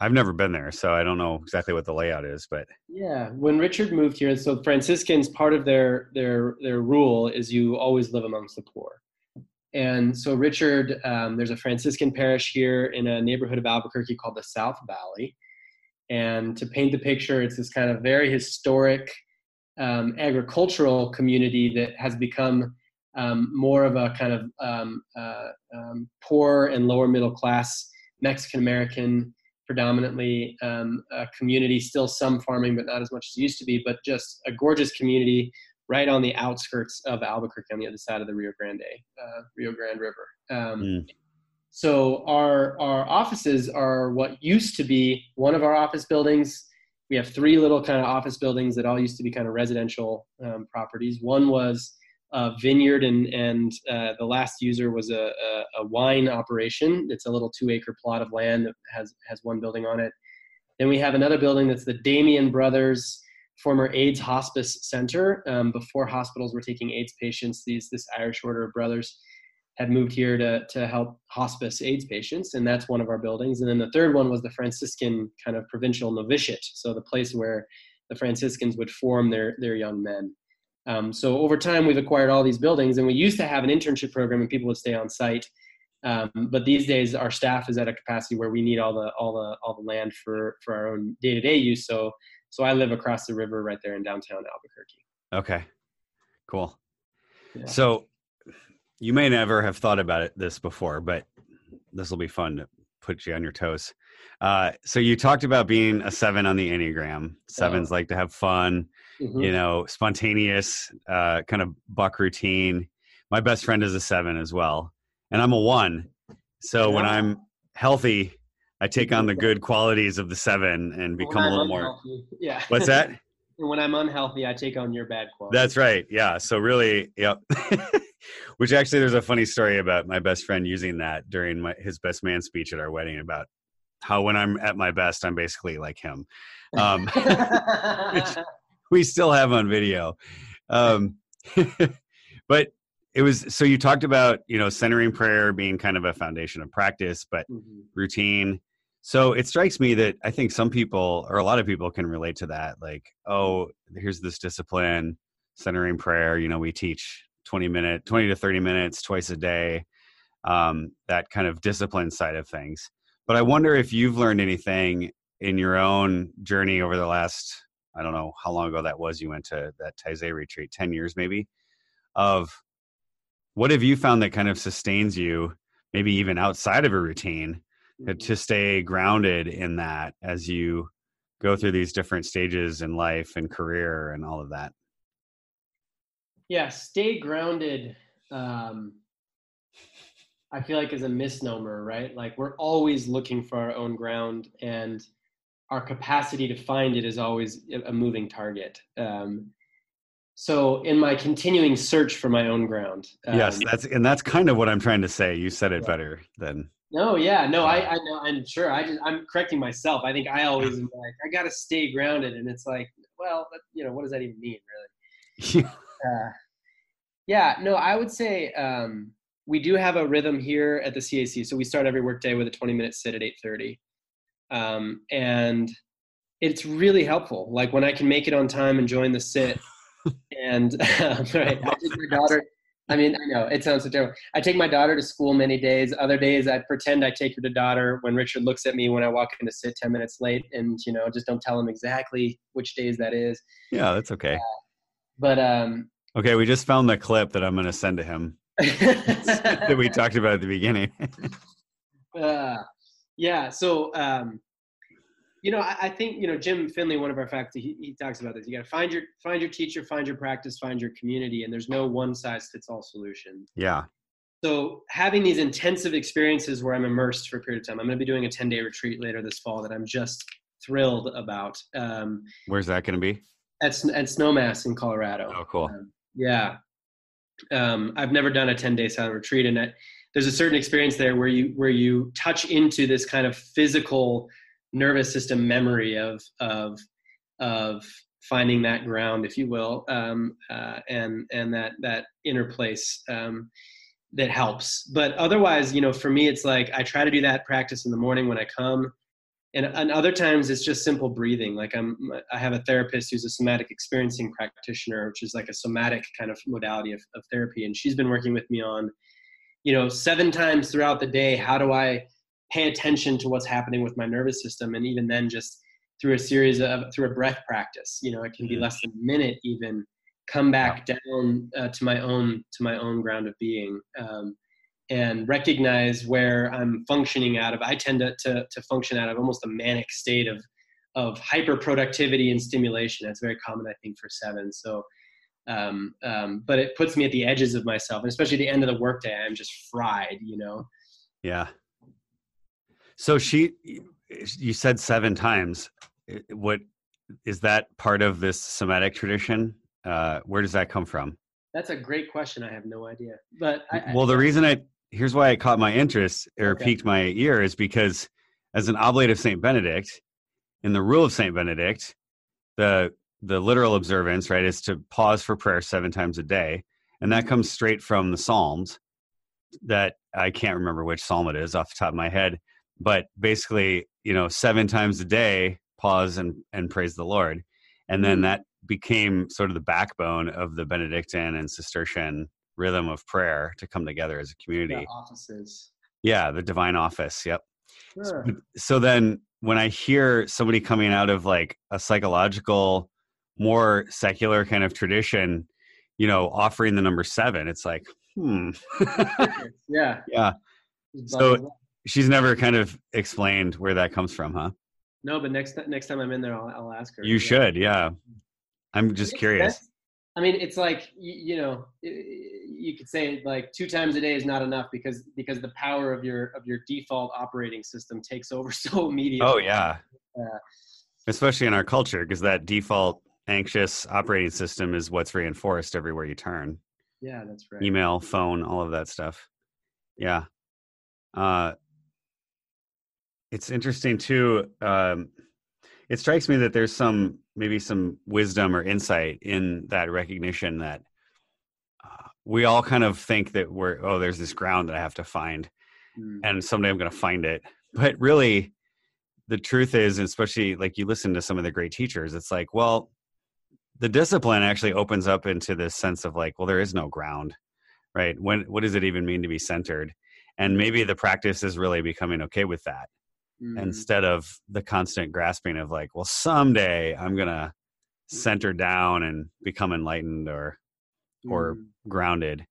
I've never been there, so I don't know exactly what the layout is, but yeah, when Richard moved here, so Franciscans, part of their their their rule is you always live amongst the poor. And so Richard, um, there's a Franciscan parish here in a neighborhood of Albuquerque called the South Valley, and to paint the picture, it's this kind of very historic um, agricultural community that has become um, more of a kind of um, uh, um, poor and lower middle class Mexican American predominantly um, community, still some farming, but not as much as it used to be, but just a gorgeous community right on the outskirts of Albuquerque on the other side of the Rio Grande, uh, Rio Grande River. Mm. So our our offices are what used to be one of our office buildings. We have three little kind of office buildings that all used to be kind of residential um, properties. One was a vineyard, and and uh, the last user was a, a, a, wine operation. It's a little two acre plot of land that has has one building on it. Then we have another building that's the Damien Brothers former AIDS Hospice Center. Um, before hospitals were taking AIDS patients, these this Irish Order of Brothers had moved here to, to help hospice AIDS patients, and that's one of our buildings. And then the third one was the Franciscan kind of provincial novitiate, so the place where the Franciscans would form their, their young men. Um, so over time, we've acquired all these buildings, and we used to have an internship program, and people would stay on site. Um, but these days, our staff is at a capacity where we need all the all the all the land for for our own day to day use. So so I live across the river right there in downtown Albuquerque. Okay, cool. Yeah. So you may never have thought about it this before, but this will be fun to put you on your toes. Uh, so you talked about being a seven on the Enneagram. Sevens oh. like to have fun, mm-hmm. you know, spontaneous, uh, kind of buck routine. My best friend is a seven as well, and I'm a one. So yeah. when I'm healthy, I take on the [LAUGHS] good qualities of the seven and become a little more. Yeah. What's that? [LAUGHS] when I'm unhealthy, I take on your bad qualities. That's right. Yeah. So really, yep. [LAUGHS] Which actually, there's a funny story about my best friend using that during my, his best man speech at our wedding about how when I'm at my best, I'm basically like him. Um, [LAUGHS] we still have on video. Um, [LAUGHS] but it was so you talked about you know centering prayer being kind of a foundation of practice, but mm-hmm. routine. So it strikes me that I think some people or a lot of people can relate to that. Like, oh, here's this discipline, centering prayer. You know, we teach 20 minute 20 to 30 minutes twice a day um, that kind of discipline side of things. But i wonder if you've learned anything in your own journey over the last i don't know how long ago that was you went to that taizé retreat 10 years maybe of what have you found that kind of sustains you maybe even outside of a routine uh, to stay grounded in that as you go through these different stages in life and career and all of that yeah stay grounded um i feel like is a misnomer right? Like we're always looking for our own ground and our capacity to find it is always a moving target. Um so in my continuing search for my own ground um, yes that's and that's kind of what i'm trying to say. You said it yeah. better than no yeah no i i know i'm sure i just i'm correcting myself. I think i always am like i gotta stay grounded and it's like well you know what does that even mean really [LAUGHS] uh, yeah, no, I would say um, we do have a rhythm here at the CAC. So we start every workday with a 20 minute sit at 8:30, um, and it's really helpful. Like when I can make it on time and join the sit, [LAUGHS] and [LAUGHS] right, I take my daughter. I mean, I know it sounds so terrible. I take my daughter to school many days. Other days, I pretend I take her to daughter. When Richard looks at me when I walk in to sit ten minutes late, and you know, just don't tell him exactly which days that is. Yeah, that's okay. Uh, but um, Okay, we just found the clip that I'm going to send to him [LAUGHS] that we talked about at the beginning. [LAUGHS] uh, yeah, so um, you know, I, I, think you know Jim Finley, one of our faculty, he, he talks about this. You got to find your find your teacher, find your practice, find your community, and there's no one size fits all solution. Yeah. So having these intensive experiences where I'm immersed for a period of time, I'm going to be doing a 10 day retreat later this fall that I'm just thrilled about. Um, Where's that going to be? At, at Snowmass in Colorado. Oh, cool. Um, yeah. Um, I've never done a 10 day silent retreat and there's a certain experience there where you, where you touch into this kind of physical nervous system memory of, of, of finding that ground, if you will, um, uh, and and that that inner place um, that helps. But otherwise, you know, for me, it's like I try to do that practice in the morning when I come, and, and other times it's just simple breathing. Like I'm, I have a therapist who's a somatic experiencing practitioner, which is like a somatic kind of modality of, of therapy, and she's been working with me on, you know, seven times throughout the day. How do I pay attention to what's happening with my nervous system, and even then, just through a series of through a breath practice you know it can be mm-hmm. less than a minute even come back down uh, to my own to my own ground of being um, and recognize where i'm functioning out of i tend to, to, to function out of almost a manic state of of hyper productivity and stimulation that's very common i think for seven so um, um, but it puts me at the edges of myself and especially the end of the workday i'm just fried you know yeah so she you said seven times what is that part of this somatic tradition? Uh, where does that come from? That's a great question. I have no idea. But I, well, I, the reason I here's why it caught my interest or okay. piqued my ear is because as an oblate of Saint Benedict, in the rule of Saint Benedict, the the literal observance right is to pause for prayer seven times a day, and that comes straight from the Psalms. That I can't remember which psalm it is off the top of my head, but basically, you know, seven times a day pause and, and praise the Lord. And then mm-hmm. that became sort of the backbone of the Benedictine and Cistercian rhythm of prayer to come together as a community. The offices. Yeah, the divine office. Yep. Sure. So, so then when I hear somebody coming out of like a psychological, more secular kind of tradition, you know, offering the number seven, it's like, hmm. [LAUGHS] yeah. Yeah. So she's never kind of explained where that comes from, huh? No, but next next time I'm in there, I'll, I'll ask her. You yeah. should, yeah. I'm just curious. I mean, it's like you, you, know, you could say like two times a day is not enough because because the power of your of your default operating system takes over [LAUGHS] so immediately. Oh yeah, uh, especially in our culture because that default anxious operating system is what's reinforced everywhere you turn. Yeah, that's right. Email, phone, all of that stuff. Yeah. Uh, it's interesting too. Um, it strikes me that there's some maybe some wisdom or insight in that recognition that uh, we all kind of think that we're oh there's this ground that I have to find, mm. and someday I'm going to find it. But really, the truth is, especially like you listen to some of the great teachers, it's like well, the discipline actually opens up into this sense of like well there is no ground, right? When what does it even mean to be centered? And maybe the practice is really becoming okay with that mm. instead of the constant grasping of like, well, someday I'm gonna center down and become enlightened or or mm. grounded.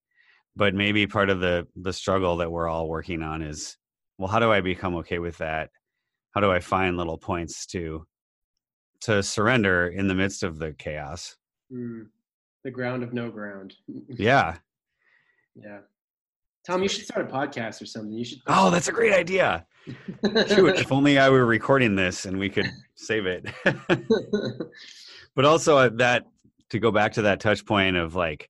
But maybe part of the the struggle that we're all working on is, well, how do I become okay with that? How do I find little points to to surrender in the midst of the chaos? Mm. The ground of no ground. [LAUGHS] yeah. Yeah. Tom, you should start a podcast or something. You should. Oh, that's a great idea. [LAUGHS] Shoot, if only I were recording this and we could save it. [LAUGHS] but also uh, that to go back to that touch point of like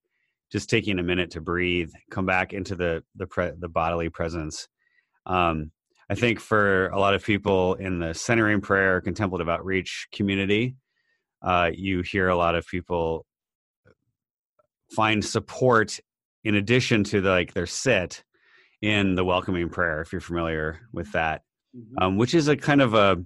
just taking a minute to breathe, come back into the the pre- the bodily presence. Um, I think for a lot of people in the centering prayer, contemplative outreach community, uh, you hear a lot of people find support in addition to the, like their sit in the welcoming prayer, if you're familiar with that, mm-hmm. um, which is a kind of a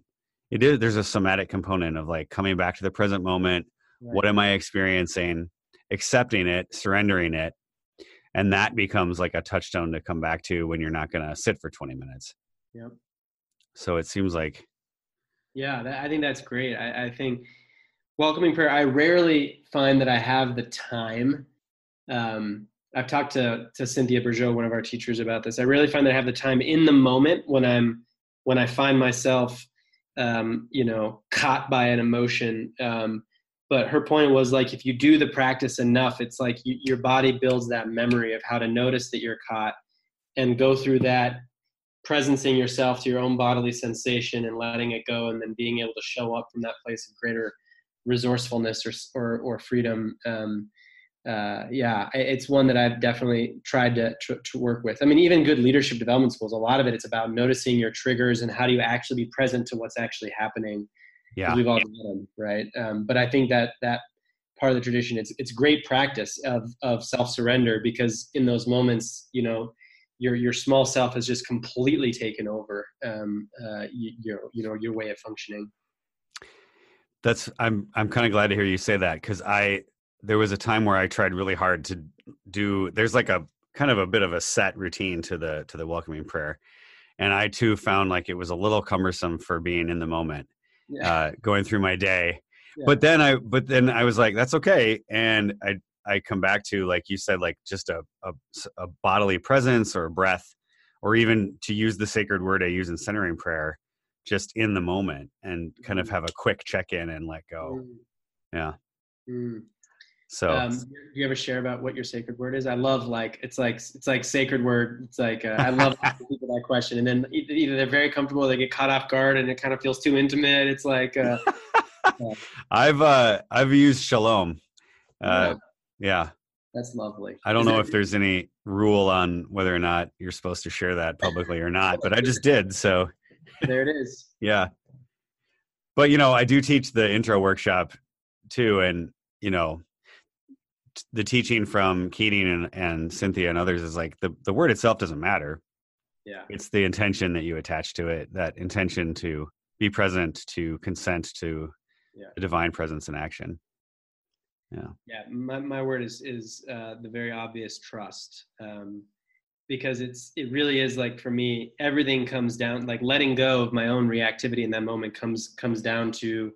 it is there's a somatic component of like coming back to the present moment. Right. What am I experiencing? Accepting it, surrendering it, and that becomes like a touchstone to come back to when you're not going to sit for 20 minutes. Yep. So it seems like. Yeah, that, I think that's great. I, I think welcoming prayer. I rarely find that I have the time um, I've talked to to Cynthia Bourgeault, one of our teachers, about this. I really find that I have the time in the moment when I'm when I find myself, um, you know, caught by an emotion. Um, but her point was like, if you do the practice enough, it's like you, your body builds that memory of how to notice that you're caught, and go through that presencing yourself to your own bodily sensation and letting it go, and then being able to show up from that place of greater resourcefulness or or, or freedom. Um, uh, yeah, it's one that I've definitely tried to, to, to work with. I mean, even good leadership development schools, a lot of it it's about noticing your triggers and how do you actually be present to what's actually happening. Yeah. We've all done them, right? Um, but I think that that part of the tradition, it's it's great practice of of self surrender because in those moments, you know, your your small self has just completely taken over um, uh, your you know your way of functioning. That's I'm I'm kind of glad to hear you say that because I there was a time where I tried really hard to do. There's like a kind of a bit of a set routine to the to the welcoming prayer, and I too found like it was a little cumbersome for being in the moment, yeah. uh, going through my day. Yeah. But then I but then I was like, that's okay, and I I come back to like you said, like just a a, a bodily presence or a breath, or even to use the sacred word I use in centering prayer just in the moment and kind of mm. have a quick check in and let go. Mm. Yeah. Mm. So, um, do you ever share about what your sacred word is? I love like it's like it's like sacred word. It's like uh, I love [LAUGHS] people that question, and then either they're very comfortable, they get caught off guard, and it kind of feels too intimate. It's like uh, uh, [LAUGHS] I've uh, I've used shalom. Uh, yeah. yeah. That's lovely. I don't is know it, if there's any rule on whether or not you're supposed to share that publicly or not, but I just did. So [LAUGHS] there it is. yeah. But you know, I do teach the intro workshop too, and you know, the teaching from Keating and, and Cynthia and others is like the, the word itself doesn't matter. Yeah. It's the intention that you attach to it, that intention to be present, to consent to yeah. the divine presence in action. Yeah. Yeah. My, my word is, is uh, the very obvious trust. Um, because it's it really is like for me everything comes down like letting go of my own reactivity in that moment comes comes down to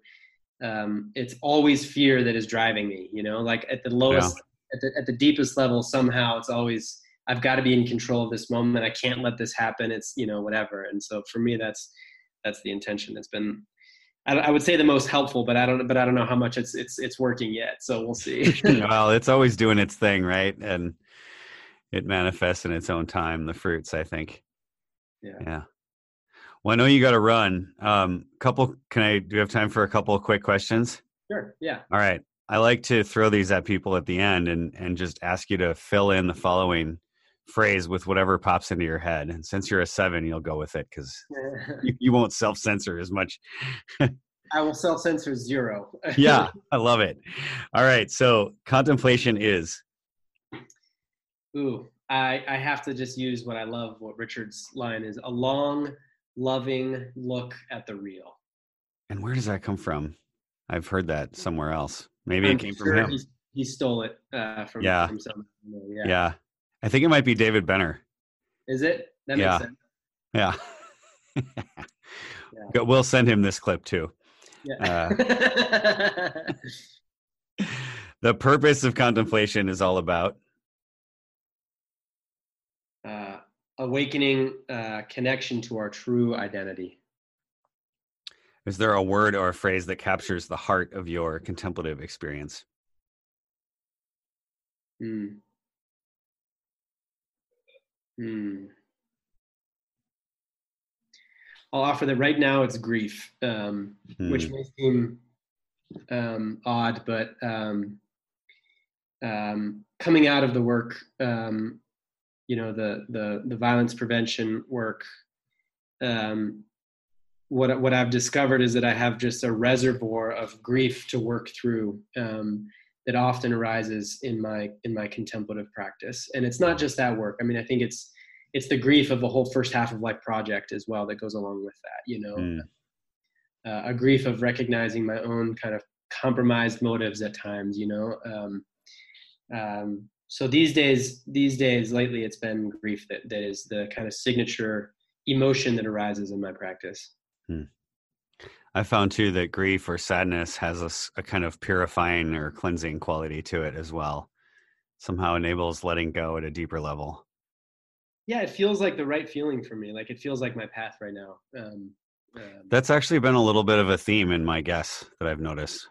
um, it's always fear that is driving me you know? Like at the lowest yeah. at, the, at the deepest level somehow it's always i've got to be in control of this moment. I can't let this happen. It's you know whatever. And so for me that's that's the intention. That's been I, I would say the most helpful but i don't but i don't know how much it's it's it's working yet. So we'll see. [LAUGHS] Well it's always doing its thing right? And it manifests in its own time the fruits i think. Yeah. Yeah well i know you got to run um couple can i do you have time for a couple of quick questions sure yeah all right i like to throw these at people at the end and and just ask you to fill in the following phrase with whatever pops into your head and since you're a seven you'll go with it because you, [LAUGHS] you won't self-censor as much [LAUGHS] I will self censor zero. yeah, [LAUGHS] I love it. All right. So contemplation is Ooh, I, I have to just use what I love, what Richard's line is a long, loving look at the real. And where does that come from? I've heard that somewhere else. Maybe I'm it came sure from him. He, stole it uh, from, yeah. from someone. Yeah. yeah. I think it might be David Benner. Is it? That yeah. Yeah. [LAUGHS] yeah. We'll send him this clip too. Yeah. Uh, [LAUGHS] the purpose of contemplation is all about awakening uh, connection to our true identity. Is there a word or a phrase that captures the heart of your contemplative experience? Hmm. Hmm. I'll offer that right now it's grief, um, hmm. which may seem um, odd, but um, um coming out of the work um, you know the the the violence prevention work um, what what I've discovered is that I have just a reservoir of grief to work through um, that often arises in my in my contemplative practice, and it's not just that work. I mean, I think it's it's the grief of a whole first half of life project as well that goes along with that. You know, mm. uh, a grief of recognizing my own kind of compromised motives at times. You know, um, um, so these days these days lately it's been grief that, that is the kind of signature emotion that arises in my practice. Hmm. i found too that grief or sadness has a, a, kind of purifying or cleansing quality to it as well. Somehow enables letting go at a deeper level. Yeah it feels like the right feeling for me like it feels like my path right now um, um, that's actually been a little bit of a theme in my guess that i've noticed.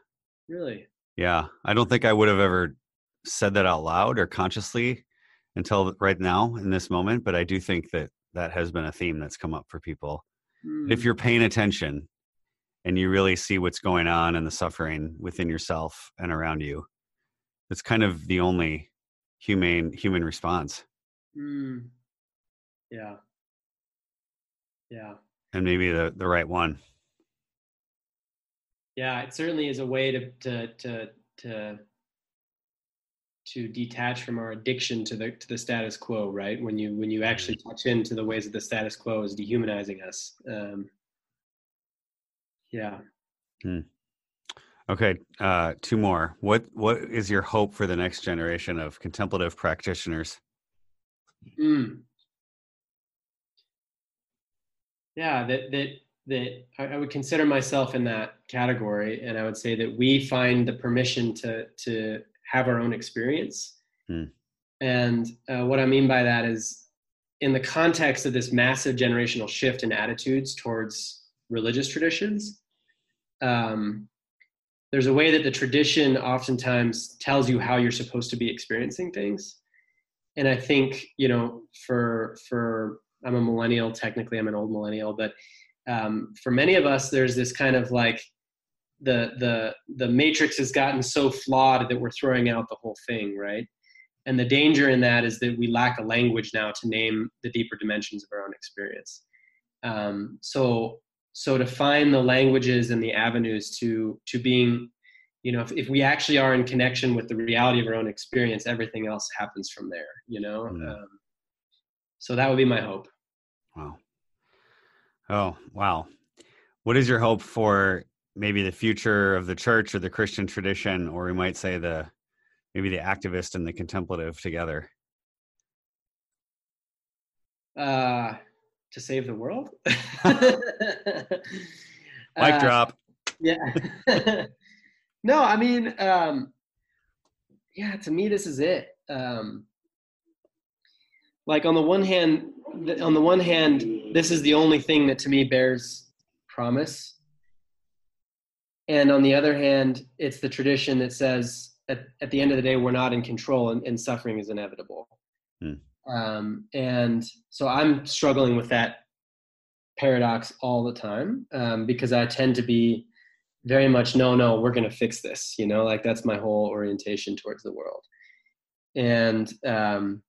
Really? Yeah i don't think i would have ever said that out loud or consciously until right now in this moment, but I do think that that has been a theme that's come up for people. Mm. If you're paying attention and you really see what's going on and the suffering within yourself and around you, it's kind of the only humane human response. Mm. Yeah. Yeah. And maybe the the right one. Yeah, it certainly is a way to to to to to detach from our addiction to the to the status quo, right? When you when you actually mm-hmm. touch into the ways that the status quo is dehumanizing us. Um, yeah. Hmm. Okay, uh, two more. What what is your hope for the next generation of contemplative practitioners? Mm. Yeah, that that that I, would consider myself in that category, and I would say that we find the permission to to have our own experience. Hmm. And uh, what I mean by that is, in the context of this massive generational shift in attitudes towards religious traditions, um, there's a way that the tradition oftentimes tells you how you're supposed to be experiencing things. And I think you know, for for I'm a millennial. Technically, I'm an old millennial, but um, for many of us, there's this kind of like the the the matrix has gotten so flawed that we're throwing out the whole thing, right? And the danger in that is that we lack a language now to name the deeper dimensions of our own experience. Um, so so to find the languages and the avenues to to being you know if, if we actually are in connection with the reality of our own experience everything else happens from there you know mm. um, so that would be my hope wow Oh, wow. What is your hope for maybe the future of the church or the Christian tradition, or we might say the maybe the activist and the contemplative together? Uh, to save the world. [LAUGHS] [LAUGHS] Mic uh, drop. Yeah. [LAUGHS] no, I mean, um, yeah. To me, this is it. Um, like on the one hand, on the one hand, this is the only thing that to me bears promise. And on the other hand, it's the tradition that says at, at the end of the day, we're not in control and, and suffering is inevitable. Hmm. Um, and so I'm struggling with that paradox all the time um, because I tend to be very much, no, no, we're going to fix this. You know, like that's my whole orientation towards the world. And um,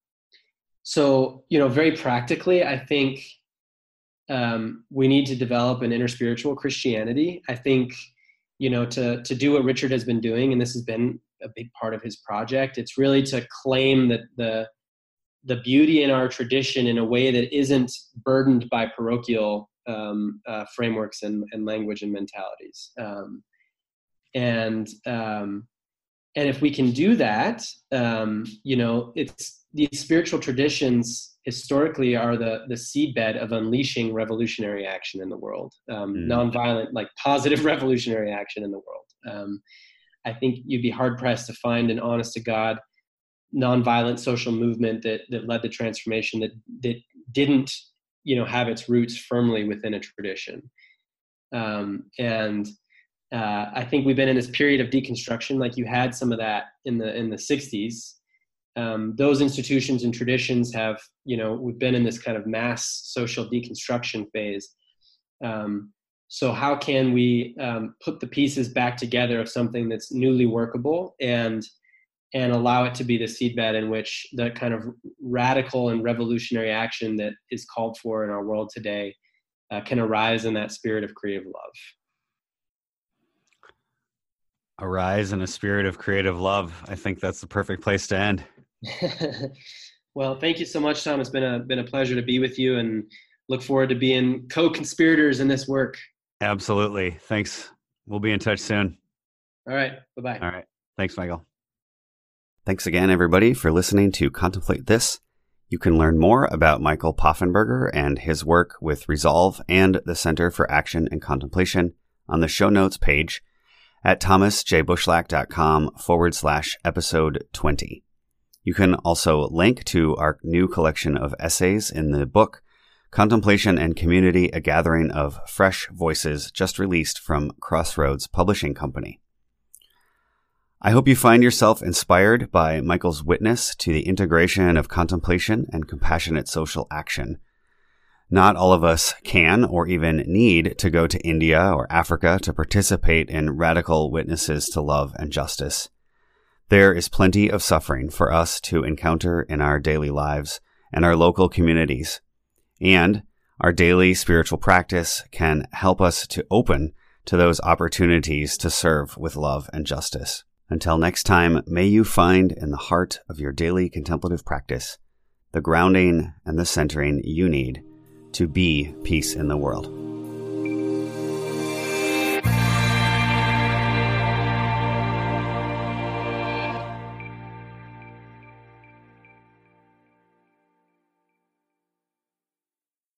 so you know very practically i think um, we need to develop an interspiritual christianity i think you know to to do what richard has been doing and this has been a big part of his project. It's really to claim that the the beauty in our tradition in a way that isn't burdened by parochial um, uh, frameworks and, and language and mentalities. Um, and um, and if we can do that um, you know it's these spiritual traditions historically are the the seedbed of unleashing revolutionary action in the world um, mm. nonviolent like positive [LAUGHS] revolutionary action in the world um, i think you'd be hard pressed to find an honest to god nonviolent social movement that that led the transformation that that didn't you know have its roots firmly within a tradition um, and uh, I think we've been in this period of deconstruction, like you had some of that in the in the '60s. Um, those institutions and traditions have, you know, we've been in this kind of mass social deconstruction phase. Um, so how can we um, put the pieces back together of something that's newly workable and and allow it to be the seedbed in which the kind of radical and revolutionary action that is called for in our world today uh, can arise in that spirit of creative love arise in a spirit of creative love. I think that's the perfect place to end. [LAUGHS] well, thank you so much, Tom. It's been a been a pleasure to be with you, and look forward to being co-conspirators in this work. Absolutely. Thanks. We'll be in touch soon. All right. Bye bye. All right. Thanks, Michael. Thanks again, everybody, for listening to Contemplate This. You can learn more about Michael Poffenberger and his work with Resolve and the Center for Action and Contemplation on the show notes page at thomasjbushlack.com forward slash episode 20. You can also link to our new collection of essays in the book Contemplation and Community, a gathering of fresh voices just released from Crossroads Publishing Company. I hope you find yourself inspired by Michael's witness to the integration of contemplation and compassionate social action not all of us can or even need to go to India or Africa to participate in radical witnesses to love and justice. There is plenty of suffering for us to encounter in our daily lives and our local communities. And our daily spiritual practice can help us to open to those opportunities to serve with love and justice. Until next time, may you find in the heart of your daily contemplative practice the grounding and the centering you need to be peace in the world.